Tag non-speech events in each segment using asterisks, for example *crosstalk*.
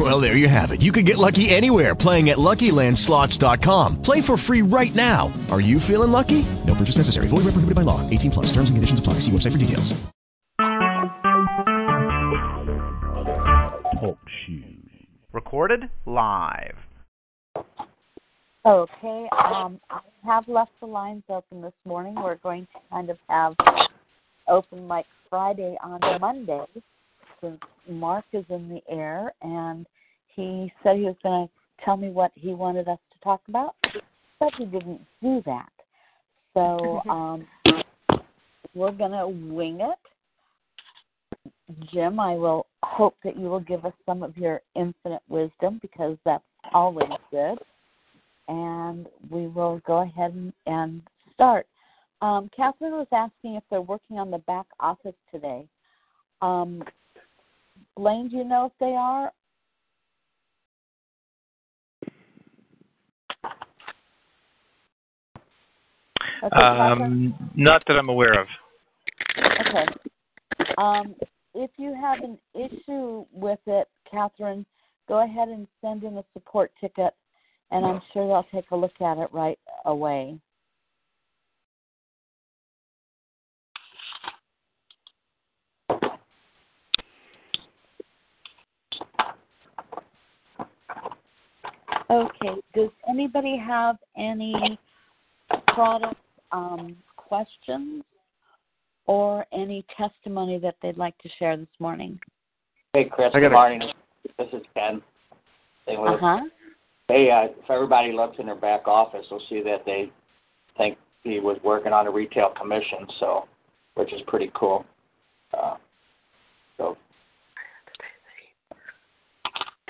Well, there you have it. You can get lucky anywhere playing at LuckyLandSlots.com. Play for free right now. Are you feeling lucky? No purchase necessary. Void where prohibited by law. 18 plus. Terms and conditions apply. See website for details. Talk shoes. Recorded live. Okay, um, I have left the lines open this morning. We're going to kind of have open mic Friday on Monday since Mark is in the air and he said he was going to tell me what he wanted us to talk about, but he didn't do that. So *laughs* um, we're going to wing it. Jim, I will hope that you will give us some of your infinite wisdom because that's always good and we will go ahead and, and start. Um, Catherine was asking if they're working on the back office today. Um, Blaine, do you know if they are? Um, not that I'm aware of. Okay. Um, if you have an issue with it, Catherine, go ahead and send in a support ticket, and I'm sure they'll take a look at it right away. Okay. Does anybody have any product um, questions or any testimony that they'd like to share this morning? Hey, Chris. Good morning. This is Ken. They Uh were- huh. They, uh, if everybody looks in their back office, they'll see that they think he was working on a retail commission, so which is pretty cool. Uh, so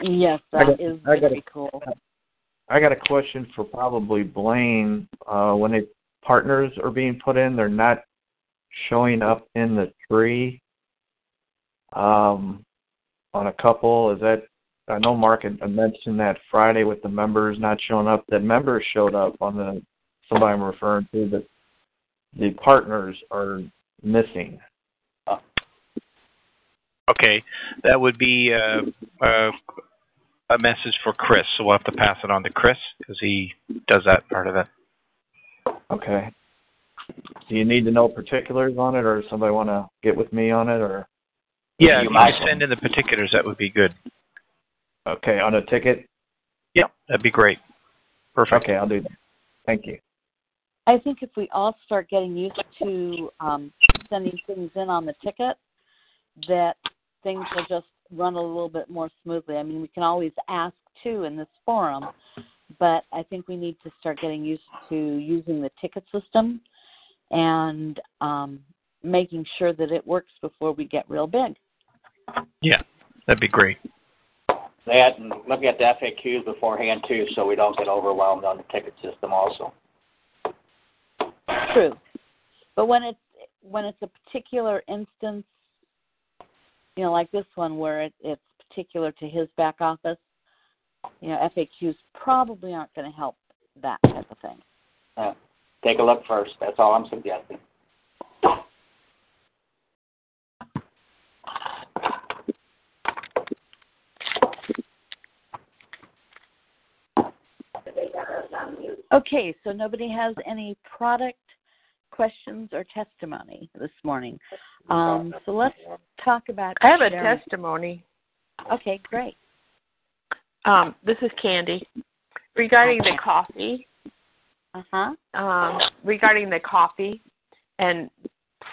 Yes, I that got- is I got very a- cool. I got a question for probably Blaine. Uh, when the partners are being put in, they're not showing up in the tree. Um, on a couple, is that? I know Mark had mentioned that Friday with the members not showing up. The members showed up on the somebody I'm referring to, but the partners are missing. Okay, that would be uh, uh, a message for Chris. So we'll have to pass it on to Chris because he does that part of it. Okay. Do you need to know particulars on it, or somebody want to get with me on it, or? Yeah, if You you might- send in the particulars, that would be good. Okay, on a ticket. Yeah, that'd be great. Perfect. Okay, I'll do that. Thank you. I think if we all start getting used to um, sending things in on the ticket, that things will just run a little bit more smoothly. I mean, we can always ask too in this forum, but I think we need to start getting used to using the ticket system and um, making sure that it works before we get real big. Yeah, that'd be great. that and look at the FAQs beforehand too, so we don't get overwhelmed on the ticket system also. True, but when it's when it's a particular instance, you know, like this one where it, it's particular to his back office, you know, FAQs probably aren't going to help that type of thing. Uh, take a look first. That's all I'm suggesting. Okay, so nobody has any product questions or testimony this morning. Um, so let's talk about. I have a testimony. Okay, great. Um, this is Candy. Regarding the coffee, Uh huh. um, regarding the coffee, and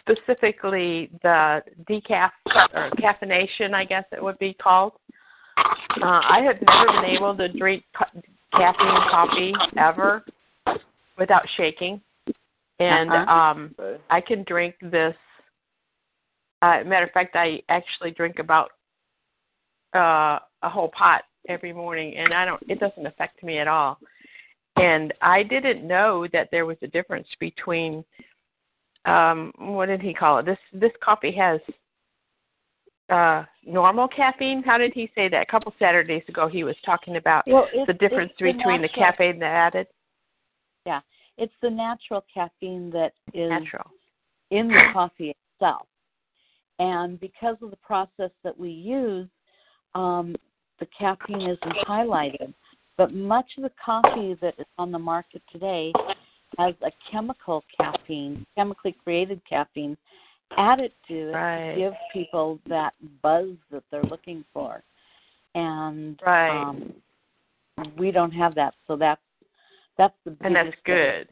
specifically the decaf or caffeination, I guess it would be called. Uh, I have never been able to drink ca- caffeine coffee ever without shaking, and Uh-huh. um, I can drink this. Uh, matter of fact, I actually drink about uh, a whole pot every morning, and I don't. It doesn't affect me at all. And I didn't know that there was a difference between um what did he call it? This this coffee has uh normal caffeine. How did he say that? A couple Saturdays ago he was talking about Well, the difference between the caffeine that added. Yeah, it's the natural caffeine that is Natural. in the *coughs* coffee itself. And because of the process that we use, um, the caffeine isn't highlighted. But much of the coffee that is on the market today has a chemical caffeine, chemically created caffeine added to it Right. to give people that buzz that they're looking for. And Right. um, we don't have that, so that's that's the and that's good.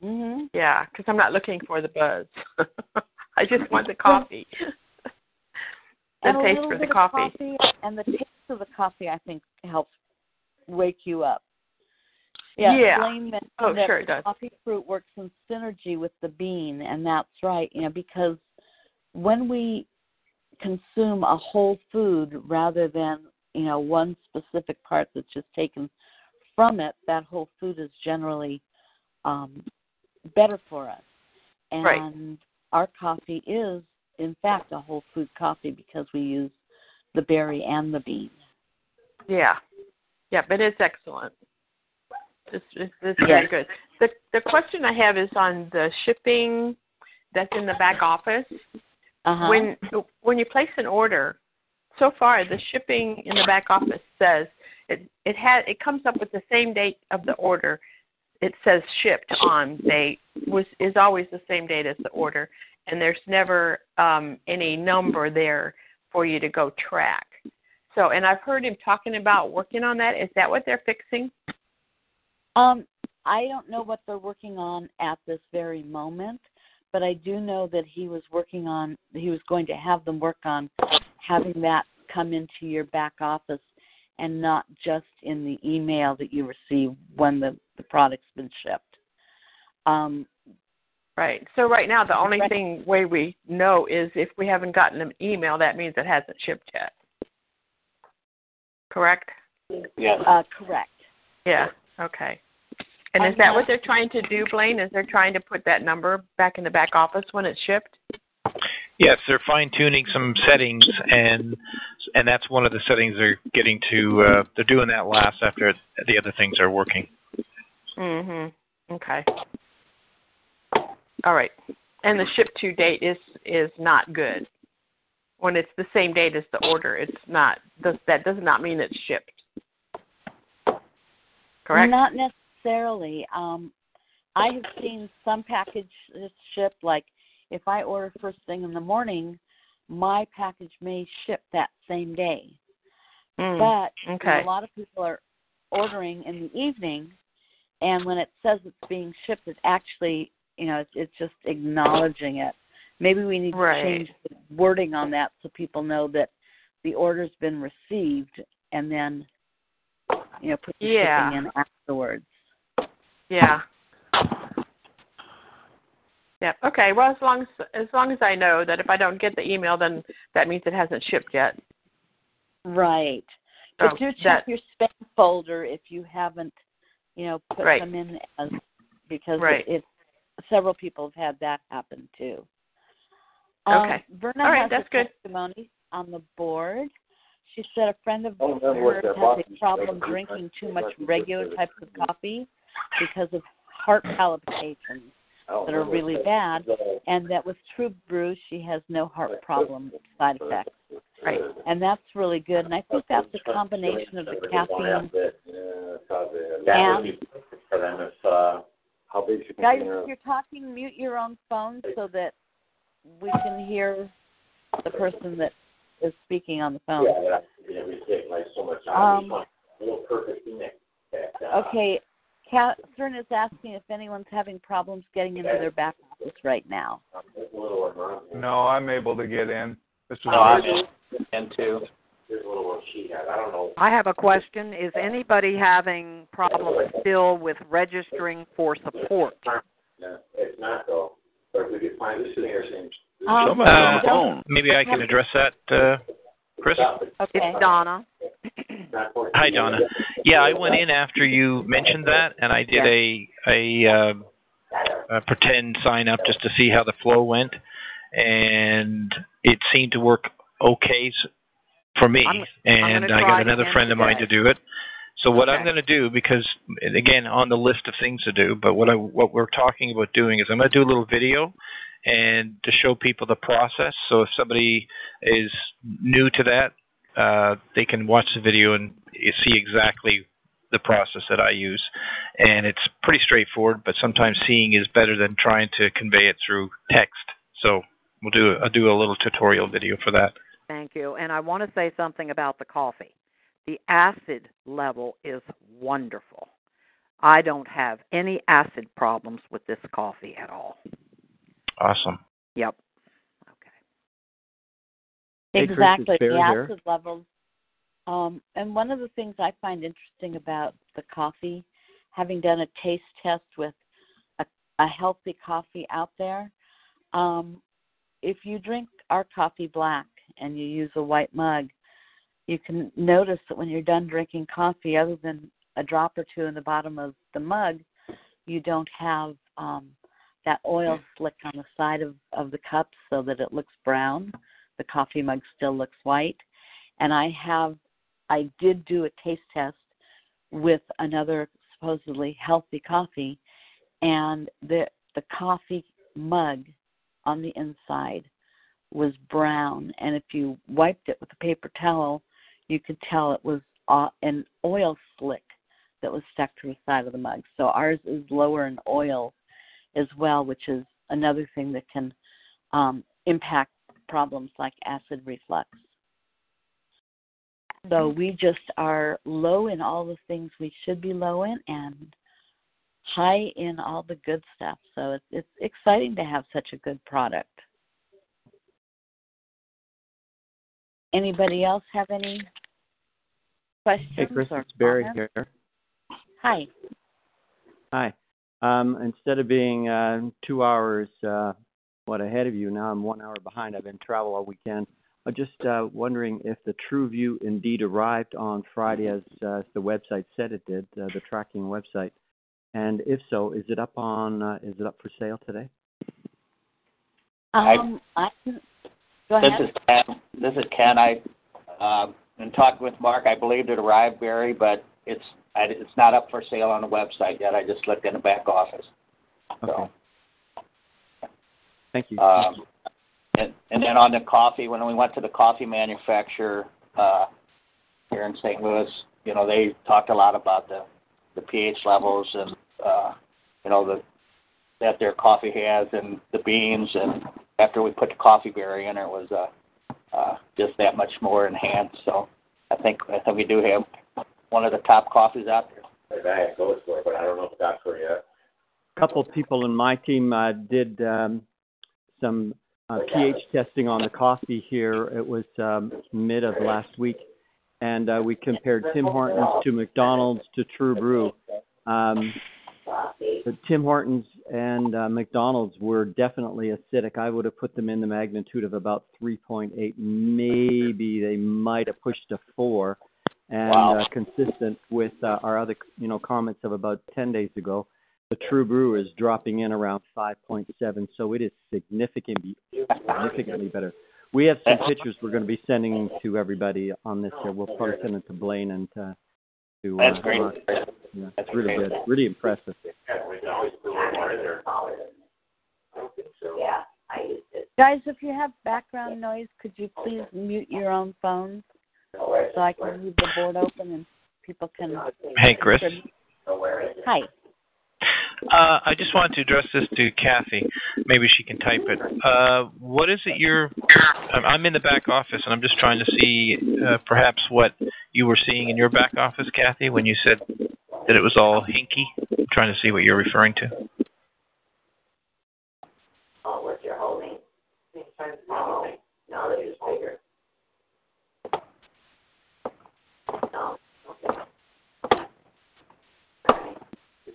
hmm Yeah, because I'm not looking for the buzz. *laughs* I just want the coffee. *laughs* the and taste for the coffee. of coffee and the taste of the coffee I think helps wake you up. Yeah, Yeah. Blaine mentioned Oh, that sure it does. coffee fruit works in synergy with the bean, and that's right. You know, because when we consume a whole food rather than you know one specific part that's just taken from it, that whole food is generally um, better for us. And Right. our coffee is, in fact, a whole food coffee because we use the berry and the bean. Yeah. Yeah, but it's excellent. It's it's, it's very good. The the question I have is on the shipping that's in the back office. Uh-huh. When when you place an order, so far the shipping in the back office says it it had it comes up with the same date of the order. It says shipped on date was is always the same date as the order, and there's never um, any number there for you to go track. So, and I've heard him talking about working on that. Is that what they're fixing? Um, I don't know what they're working on at this very moment, but I do know that he was working on he was going to have them work on having that come into your back office and not just in the email that you receive when the, the product's been shipped. Um, Right. So right now, the only Right. thing way we know is if we haven't gotten an email, that means it hasn't shipped yet. Correct? Yes. uh, correct. Yeah. Okay. And is that what they're trying to do, Blaine? Is they're trying to put that number back in the back office when it's shipped? Yes, they're fine tuning some settings, and and that's one of the settings they're getting to. Uh, they're doing that last after the other things are working. Mhm. Okay. All right. And the ship to date is is not good. When it's the same date as the order, it's not. Does that does not mean it's shipped. Correct. Not necessarily. Um, I have seen some packages shipped. Like if I order first thing in the morning, my package may ship that same day. Mm, But okay. a lot of people are ordering in the evening, and when it says it's being shipped, it actually, you know, it's, it's just acknowledging it. Maybe we need Right. to change the wording on that so people know that the order's been received, and then, you know, put the Yeah. shipping in afterwards. Yeah. Yeah. Okay. Well, as long as as long as I know that if I don't get the email, then that means it hasn't shipped yet. Right. So But do check that- your spam folder if you haven't, you know, put Right. them in as because Right. it, it several people have had that happen too. Um, Okay. Verna All right, has that's a good. testimony on the board. She said a friend of Oh, hers has box a problem drinking too much regular types of coffee because of heart palpitations that are really bad, and that with True Brew she has no heart problem side effects. Right. And that's really good. And I think that's a combination of the caffeine. and. would be perfect for uh, how big's your Guys, if you're talking, mute your own phone so that we can hear the person that is speaking on the phone. Yeah, that, yeah, we take like so much out. Um, We little perfect mix. uh, Okay, Catherine is asking if anyone's having problems getting into their back office right now. a little around here. No, I'm able to get in. This is No, I'm in, in too. Here's a little what she had. I don't know. I have a question. Is anybody having problems still with registering for support? No, it's not though. But if we could find this sitting here saying. Um, Somebody's on the phone. Maybe I can address that, uh, Chris. Okay. It's Donna. *clears throat* Hi, Donna. Yeah, I went in after you mentioned that, and I did a a uh, a pretend sign up just to see how the flow went, and it seemed to work okay for me. I'm- and gonna I got another friend of mine to do it. So what I'm going to do, because again on the list of things to do, but what I what we're talking about doing is I'm going to do a little video and to show people the process. So if somebody is new to that, uh, they can watch the video and see exactly the process that I use. And it's pretty straightforward, but sometimes seeing is better than trying to convey it through text. So we'll do I'll do a little tutorial video for that. Thank you. And I want to say something about the coffee. The acid level is wonderful. I don't have any acid problems with this coffee at all. Awesome. Yep. Hey, Chris, exactly Barry the acid levels um, and one of the things i find interesting about the coffee having done a taste test with a, a healthy coffee out there um, if you drink our coffee black and you use a white mug you can notice that when you're done drinking coffee other than a drop or two in the bottom of the mug you don't have um, that oil slick on the side of, of the cup so that it looks brown the coffee mug still looks white. And I have, I did do a taste test with another supposedly healthy coffee, and the the coffee mug on the inside was brown. And if you wiped it with a paper towel, you could tell it was uh, an oil slick that was stuck to the side of the mug. So ours is lower in oil as well, which is another thing that can um, impact problems like acid reflux. So we just are low in all the things we should be low in and high in all the good stuff. So it's it's exciting to have such a good product. Anybody else have any questions Hey, Chris, or it's Barry here. Hi. Hi. Um, instead of being uh, two hours uh, what ahead of you, now I'm one hour behind. I've been travel all weekend. I'm just uh, wondering if the TrueView indeed arrived on Friday as, uh, as the website said it did, uh, the tracking website. And if so, is it up on? Uh, is it up for sale today? Um, I can go This is Ken. This is Ken. I um, in talking with Mark. I believed it arrived, Barry, but it's I, it's not up for sale on the website yet. I just looked in the back office. Okay. Thank you. Um, and, and then on the coffee, when we went to the coffee manufacturer uh, here in St. Louis, you know, they talked a lot about the the pH levels and uh, you know the that their coffee has and the beans. And after we put the coffee berry in, it was uh, uh, just that much more enhanced. So I think I think we do have one of the top coffees out there. The guy goes for it, but I don't know if that's for yet. A couple of people in my team uh, did um, some uh, pH testing on the coffee here. It was um, mid of last week, and uh, we compared Tim Hortons to McDonald's to True Brew. Um, but Tim Hortons and uh, McDonald's were definitely acidic. I would have put them in the magnitude of about 3.8. Maybe they might have pushed to four, and Wow. uh, consistent with uh, our other, you know, comments of about 10 days ago. The True Brew is dropping in around 5.7, so it is significantly significantly better. We have some pictures we're going to be sending to everybody on this. Here. We'll probably send it to Blaine and uh, to. Uh, That's great. Mark. Yeah, it's really good, really impressive. Yeah, we can always put a little more in there. I don't think so. Yeah. Guys, if you have background noise, could you please mute your own phones so I can leave the board open and people can. Hey, Chris. Hi. Uh, I just wanted to address this to Kathy. Maybe she can type it. Uh, what is it you're? I'm- I'm in the back office, and I'm just trying to see uh, perhaps what you were seeing in your back office, Kathy, when you said that it was all hinky. I'm trying to see what you're referring to. Oh, what you're holding. No, no, that is bigger. No, okay. The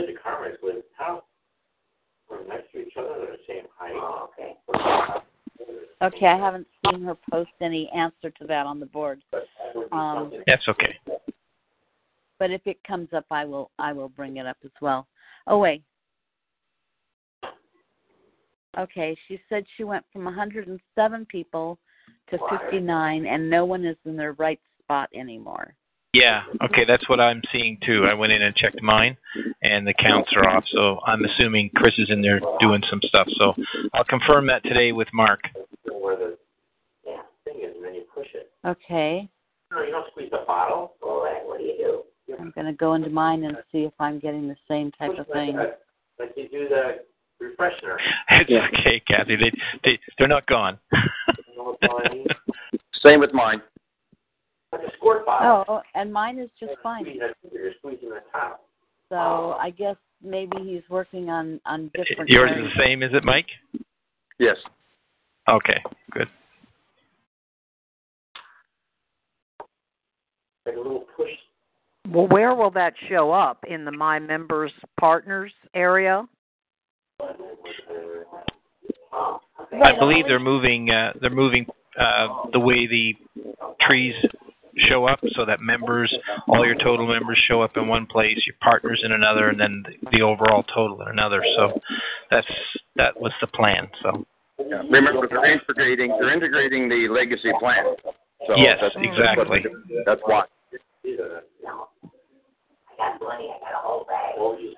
different kind of lid. The Carmen's lid, how? We're next to each other, they're the same height. Oh, okay. Okay, I haven't seen her post any answer to that on the board. Um, That's okay. but if it comes up, I will I will bring it up as well. Oh wait, Okay, she said she went from 107 people to 59, and no one is in their right spot anymore. Yeah, okay, that's what I'm seeing too. I went in and checked mine, and the counts are off. So I'm assuming Chris is in there doing some stuff. So I'll confirm that today with Mark. Where the yeah, thing is, and then you push it. Okay, No, you don't squeeze the bottle. Well, then what do you do? I'm going to go into mine and see if I'm getting the same type of thing. Like uh, you do the refreshener. It's okay, Kathy. They they they're not gone. You know what I mean? *laughs* Same with mine. Like a squirt bottle. Oh, and mine is just fine. Squeeze that finger, You're squeezing the top. So I guess maybe he's working on on different. Yours is the same, is it, Mike? Yes. Okay, good. Like a little push. Well, where will that show up in the My Members Partners area? I believe they're moving. Uh, they're moving uh, the way the trees show up, so that members, all your total members, show up in one place, your partners in another, and then the overall total in another. So that's that was the plan. So Yeah. Remember, they're integrating. They're integrating the legacy plan. So Yes, that's, exactly. That's why.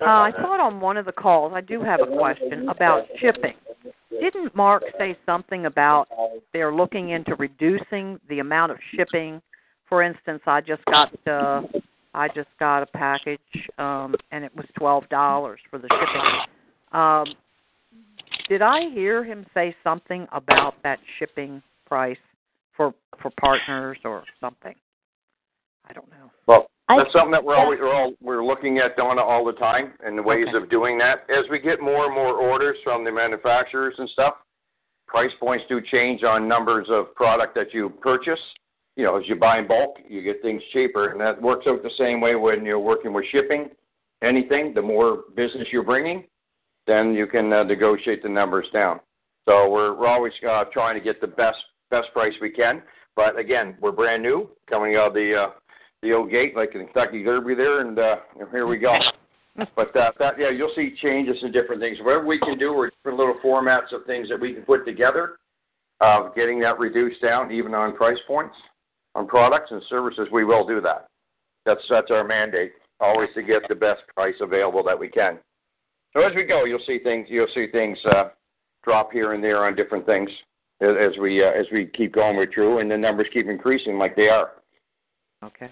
Uh, I thought on one of the calls, I do have a question about shipping. Didn't Mark say something about they're looking into reducing the amount of shipping? For instance, I just got uh, I just got a package um, and it was twelve dollars for the shipping. Um, did I hear him say something about that shipping price for for partners or something? I don't know. Well, that's something that we're always we're all we're looking at Donna all the time and the ways Okay. of doing that. As we get more and more orders from the manufacturers and stuff, price points do change on numbers of product that you purchase. You know, as you buy in bulk, you get things cheaper, and that works out the same way when you're working with shipping. Anything, the more business you're bringing, then you can uh, negotiate the numbers down. So we're we're always uh, trying to get the best best price we can. But again, we're brand new, coming out of the uh, the old gate like the Kentucky Derby there, and uh, here we go. *laughs* but uh, that yeah, you'll see changes and different things. Whatever we can do, or different little formats of things that we can put together, uh, getting that reduced down, even on price points, on products and services, we will do that. That's that's our mandate, always to get the best price available that we can. So as we go, you'll see things you'll see things uh, drop here and there on different things as, as we uh, as we keep going with True, and the numbers keep increasing like they are. Okay.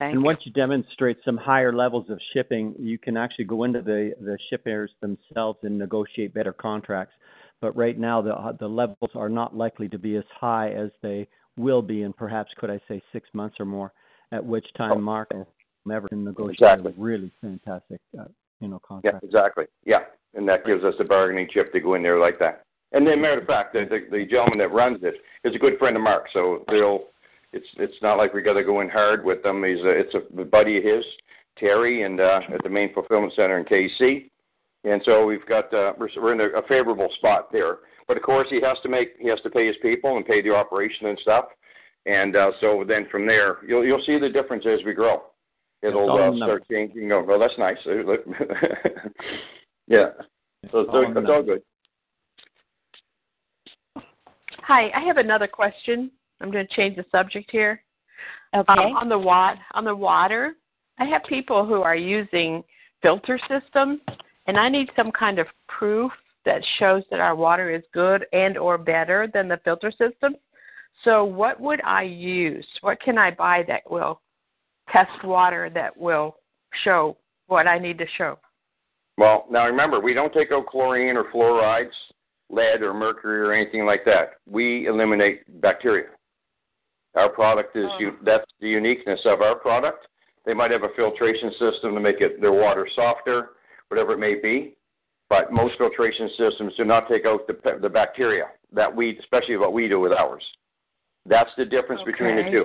Thank and you. once you demonstrate some higher levels of shipping, you can actually go into the the shippers themselves and negotiate better contracts. But right now, the the levels are not likely to be as high as they will be in perhaps, could I say, six months or more. At which time, Mark will never can negotiate Exactly. a really fantastic, uh, you know, contract. Yeah, exactly. Yeah, and that gives us a bargaining chip to go in there like that. And then, matter of fact, the, the, the gentleman that runs it is a good friend of Mark, so they'll. It's it's not like we got to go in hard with them. He's a, it's a buddy of his, Terry, and uh, at the main fulfillment center in KC. And so we've got uh, we're, we're in a, a favorable spot there. But of course, he has to make he has to pay his people and pay the operation and stuff. And uh, so then from there, you'll you'll see the difference as we grow. It'll uh, start changing. Oh, well, that's nice. *laughs* yeah. So it's, all in it's the- all good. Hi, I have another question. I'm going to change the subject here. Okay. Um, on the wat on the water, I have people who are using filter systems, and I need some kind of proof that shows that our water is good and or better than the filter system. So, what would I use? What can I buy that will test water that will show what I need to show? Well, now remember, we don't take out chlorine or fluorides, lead or mercury or anything like that. We eliminate bacteria. Our product is oh. u- that's the uniqueness of our product. They might have a filtration system to make it their water softer, whatever it may be, but most filtration systems do not take out the the bacteria that we, especially what we do with ours. That's the difference between the two.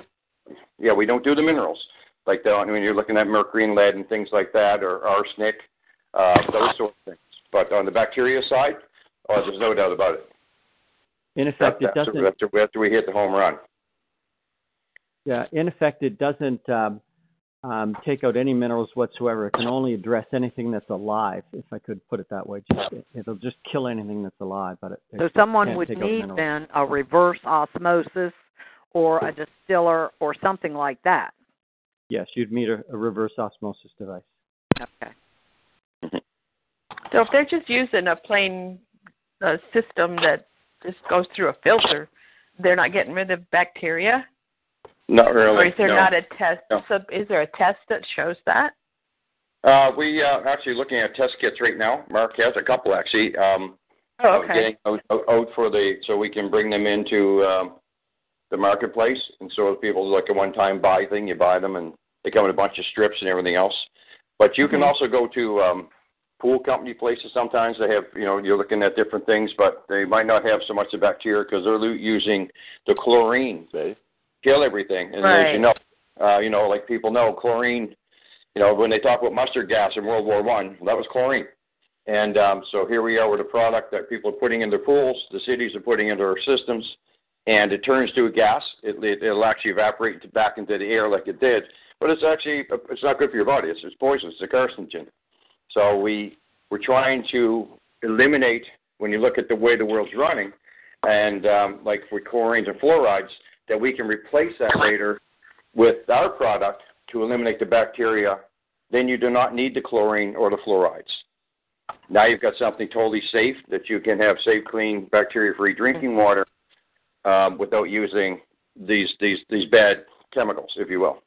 Yeah, we don't do the minerals like the, when you're looking at mercury and lead and things like that, or arsenic, uh, those sort of things. But on the bacteria side, oh, there's no doubt about it. In effect, it doesn't. after, after we hit the home run. Yeah, in effect, it doesn't um, um, take out any minerals whatsoever. It can only address anything that's alive, if I could put it that way. Just, it'll just kill anything that's alive, but it, So it someone would need then a reverse osmosis or a distiller or something like that. Yes, you'd need a, a reverse osmosis device. Okay. So if they're just using a plain uh, system that just goes through a filter, they're not getting rid of bacteria, Not really. or is there no. not a test? No. So is there a test that shows that? Uh, we uh, actually looking at test kits right now. Mark has a couple actually. Um, Oh, uh, okay. Getting out, out, out for the so we can bring them into um, the marketplace, and so if people like a one-time buy thing, you buy them, and they come in a bunch of strips and everything else. But you can Mhm. also go to um, pool company places. Sometimes they have, you know, you're looking at different things, but they might not have so much of bacteria because they're using the chlorine to kill everything. And as you know, uh, you know, like people know, chlorine. You know, when they talk about mustard gas in World War One, that was chlorine. And um, so here we are with a product that people are putting in their pools, the cities are putting into our systems, and it turns to a gas. It, it, it'll actually evaporate back into the air like it did, but it's actually it's not good for your body. It's, it's poisonous. It's a carcinogen. So we we're trying to eliminate when you look at the way the world's running, and um, like with chlorines and fluorides, that we can replace that later with our product to eliminate the bacteria. Then you do not need the chlorine or the fluorides. Now you've got something totally safe that you can have safe, clean, bacteria-free drinking water um, without using these these these bad chemicals, if you will.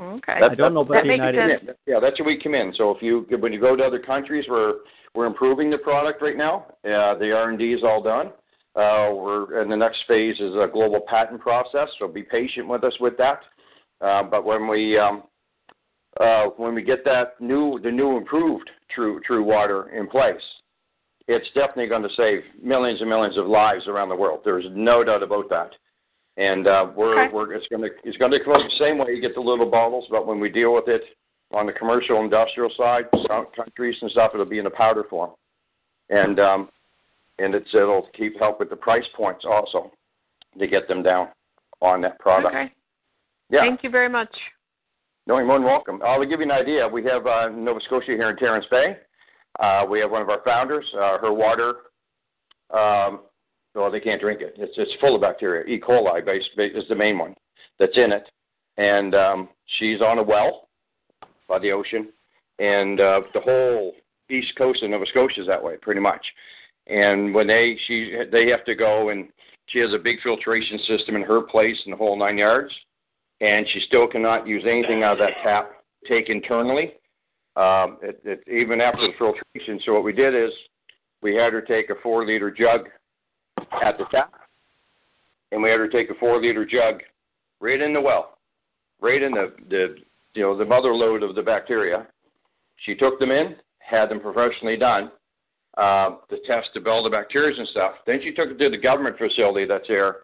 Okay. I don't know about the United sense. Yeah, that's where we come in. So if you when you go to other countries, we're we're improving the product right now. Uh, the R and D is all done. Uh, we're in the next phase is a global patent process. So be patient with us with that. Uh, but when we um, uh, when we get that new the new improved True True Water in place, it's definitely going to save millions and millions of lives around the world. There's no doubt about that. And uh, we're Okay. we're it's going to it's going to come out the same way you get the little bottles, but when we deal with it on the commercial industrial side, some countries and stuff, it'll be in a powder form, and um, and it's it'll keep help with the price points also to get them down on that product. Okay. Yeah. Thank you very much. No, you're more than welcome. I'll give you an idea. We have uh, Nova Scotia here in Terence Bay. Uh, we have one of our founders. Uh, her water, um, well, they can't drink it. It's it's full of bacteria. E. coli based is the main one that's in it, and um, she's on a well by the ocean, and uh, the whole east coast of Nova Scotia is that way, pretty much. And when they she they have to go and she has a big filtration system in her place in the whole nine yards and she still cannot use anything out of that tap take internally. Um, it, it, even after the filtration, so what we did is we had her take a four liter jug at the tap, and we had her take a four liter jug right in the well, right in the, the you know the mother load of the bacteria. She took them in, had them professionally done, uh, the test of all the bacteria and stuff. Then she took it to the government facility that's there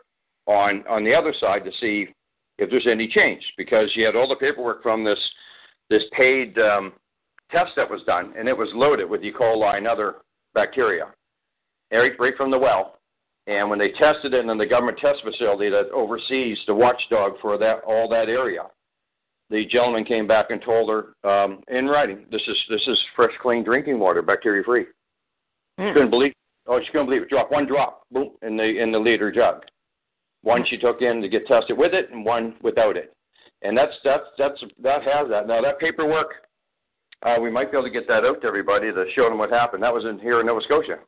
on on the other side to see if there's any change because she had all the paperwork from this this paid um, test that was done, and it was loaded with E. coli and other bacteria, right, right from the well. And when they tested it in the government test facility that oversees the watchdog for that all that area, the gentleman came back and told her um, in writing, "This is this is fresh, clean drinking water, bacteria free." She couldn't believe. Oh, she couldn't believe it. Drop one drop, boom, in the in the liter jug. One she took in to get tested with it, and one without it. And that's that's that's that has that. Now that paperwork, uh, we might be able to get that out to everybody to show them what happened. That was in here in Nova Scotia,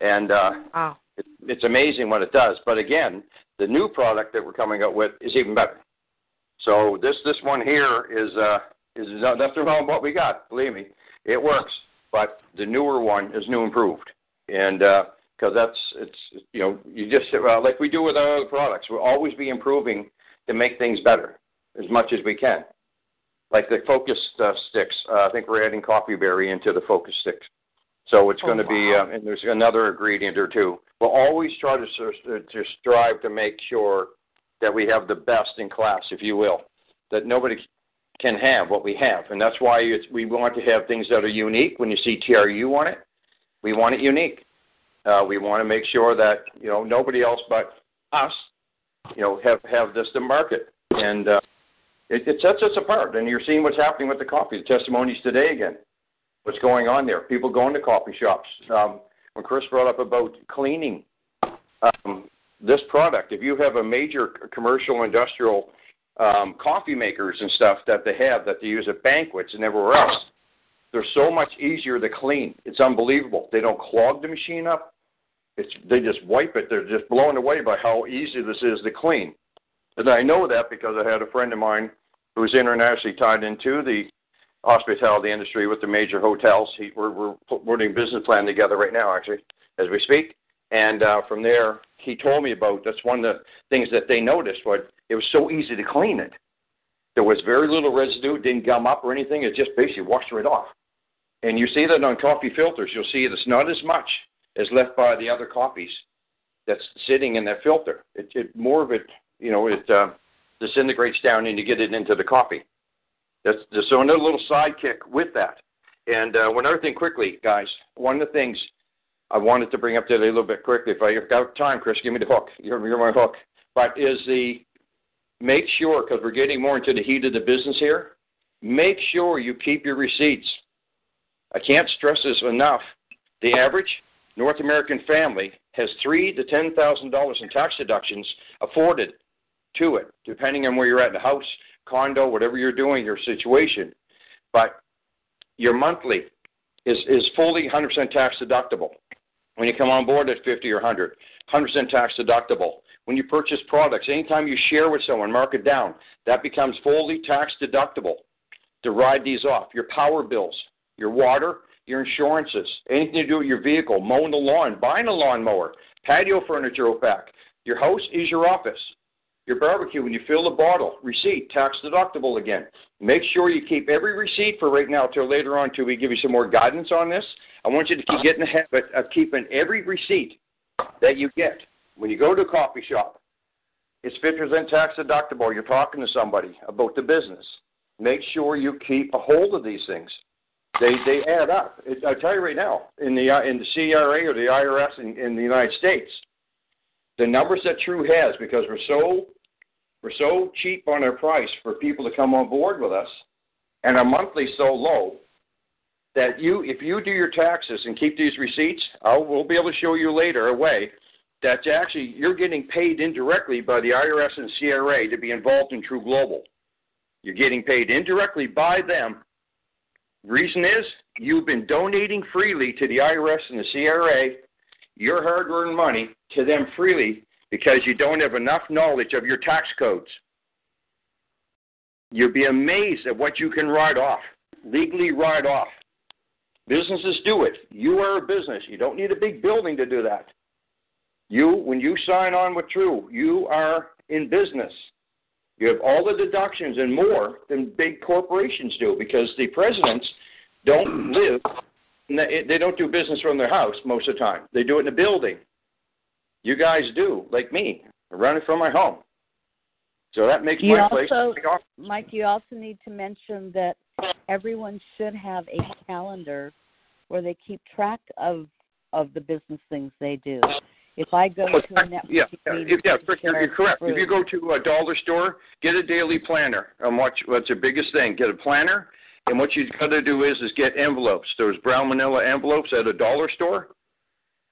and uh, Wow. it, it's amazing what it does. But again, the new product that we're coming out with is even better. So this this one here is uh, is nothing wrong with what we got. Believe me, it works. But the newer one is new improved, and because that's it's you know you just uh, like we do with our other products, we'll always be improving to make things better as much as we can. Like the focus uh, sticks, uh, I think we're adding coffee berry into the focus sticks. So it's Oh, going to be, uh, and there's another ingredient or two. We'll always try to, to strive to make sure that we have the best in class, if you will, that nobody can have what we have. And that's why we want to have things that are unique. When you see TRU on it, we want it unique. Uh, we want to make sure that, you know, nobody else but us, you know, have, have this to market. And uh, It, it sets us apart, and you're seeing what's happening with the coffee. The testimonies today again. What's going on there? People going to coffee shops. Um, when Chris brought up about cleaning, um, this product, if you have a major commercial industrial um, coffee makers and stuff that they have that they use at banquets and everywhere else, they're so much easier to clean. It's unbelievable. They don't clog the machine up. It's they just wipe it. They're just blown away by how easy this is to clean. And I know that because I had a friend of mine who's internationally tied into the hospitality industry with the major hotels. He, we're, we're putting a business plan together right now, actually, as we speak. And uh, from there, he told me about that's one of the things that they noticed. But it was so easy to clean it. There was very little residue, didn't gum up or anything. It just basically washed right off. And you see that on coffee filters. You'll see it's not as much as left by the other coffees that's sitting in that filter. It, it more of it, you know, it uh, disintegrates down and you get it into the coffee. That's just so another little sidekick with that. And uh, one other thing, quickly, guys. One of the things I wanted to bring up today a little bit quickly. If I have got time, Chris, give me the hook. You're, you're my hook. But is the make sure because we're getting more into the heat of the business here. Make sure you keep your receipts. I can't stress this enough. The average North American family has three to ten thousand dollars in tax deductions afforded to it, depending on where you're at, in the house, condo, whatever you're doing, your situation. But your monthly is is fully 100% tax deductible. When you come on board at 50 or 100, 100% tax deductible. When you purchase products, anytime you share with someone, mark it down. That becomes fully tax deductible to ride these off. Your power bills, your water, your insurances, anything to do with your vehicle, mowing the lawn, buying a lawnmower, patio furniture back. Your house is your office. Your barbecue, when you fill the bottle, receipt, tax deductible again. Make sure you keep every receipt for right now till later on till we give you some more guidance on this. I want you to keep getting the habit of keeping every receipt that you get. When you go to a coffee shop, it's 50% tax deductible. You're talking to somebody about the business. Make sure you keep a hold of these things. They they add up. It, I tell you right now, in the uh, in the CRA or the IRS in, in the United States, the numbers that True has because we're so we're so cheap on our price for people to come on board with us, and our monthly so low that you if you do your taxes and keep these receipts, I'll we'll be able to show you later a way that actually you're getting paid indirectly by the IRS and CRA to be involved in True Global. You're getting paid indirectly by them Reason is you've been donating freely to the IRS and the CRA your hard earned money to them freely because you don't have enough knowledge of your tax codes. You'll be amazed at what you can write off, legally write off. Businesses do it. You are a business. You don't need a big building to do that. You, when you sign on with True, you are in business. You have all the deductions and more than big corporations do because the presidents don't live, they don't do business from their house most of the time. They do it in a building. You guys do, like me. I run it from my home. So that makes you my also, place. Mike, you also need to mention that everyone should have a calendar where they keep track of of the business things they do. If I go oh, to a network yeah, yeah, yeah, you're correct. Fruit. If you go to a dollar store, get a daily planner. And what what's your biggest thing? Get a planner, and what you've got to do is is get envelopes. Those brown manila envelopes at a dollar store.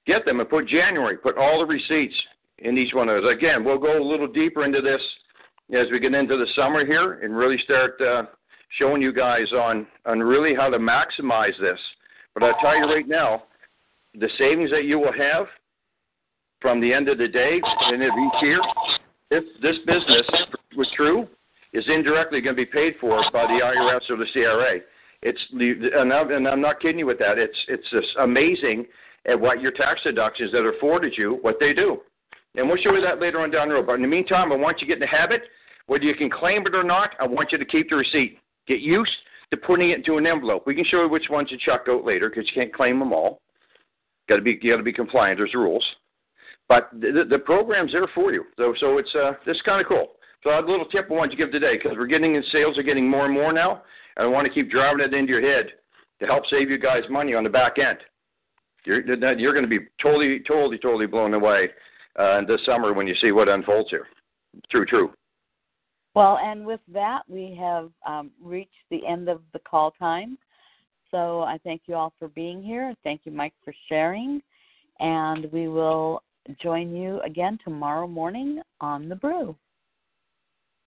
Get them and put January. Put all the receipts in each one of those. Again, we'll go a little deeper into this as we get into the summer here and really start uh, showing you guys on on really how to maximize this. But I'll tell you right now, the savings that you will have from the end of the day and of each year, if this business was true, is indirectly going to be paid for by the IRS or the CRA. It's and I'm, not kidding you with that. It's it's just amazing at what your tax deductions that are afforded you, what they do. And we'll show you that later on down the road. But in the meantime, I want you to get in the habit, whether you can claim it or not, I want you to keep the receipt. Get used to putting it into an envelope. We can show you which ones to chuck out later because you can't claim them all. Got to be you got to be compliant. There's rules. But the, the program's there for you. So, so it's uh, it's kind of cool. So a little tip I want to give today because we're getting in sales are getting more and more now, and I want to keep driving it into your head to help save you guys money on the back end. You're you're going to be totally, totally, totally blown away uh, this summer when you see what unfolds here. True, true. Well, and with that, we have um, reached the end of the call time. So I thank you all for being here. Thank you, Mike, for sharing. And we will join you again tomorrow morning on The Brew.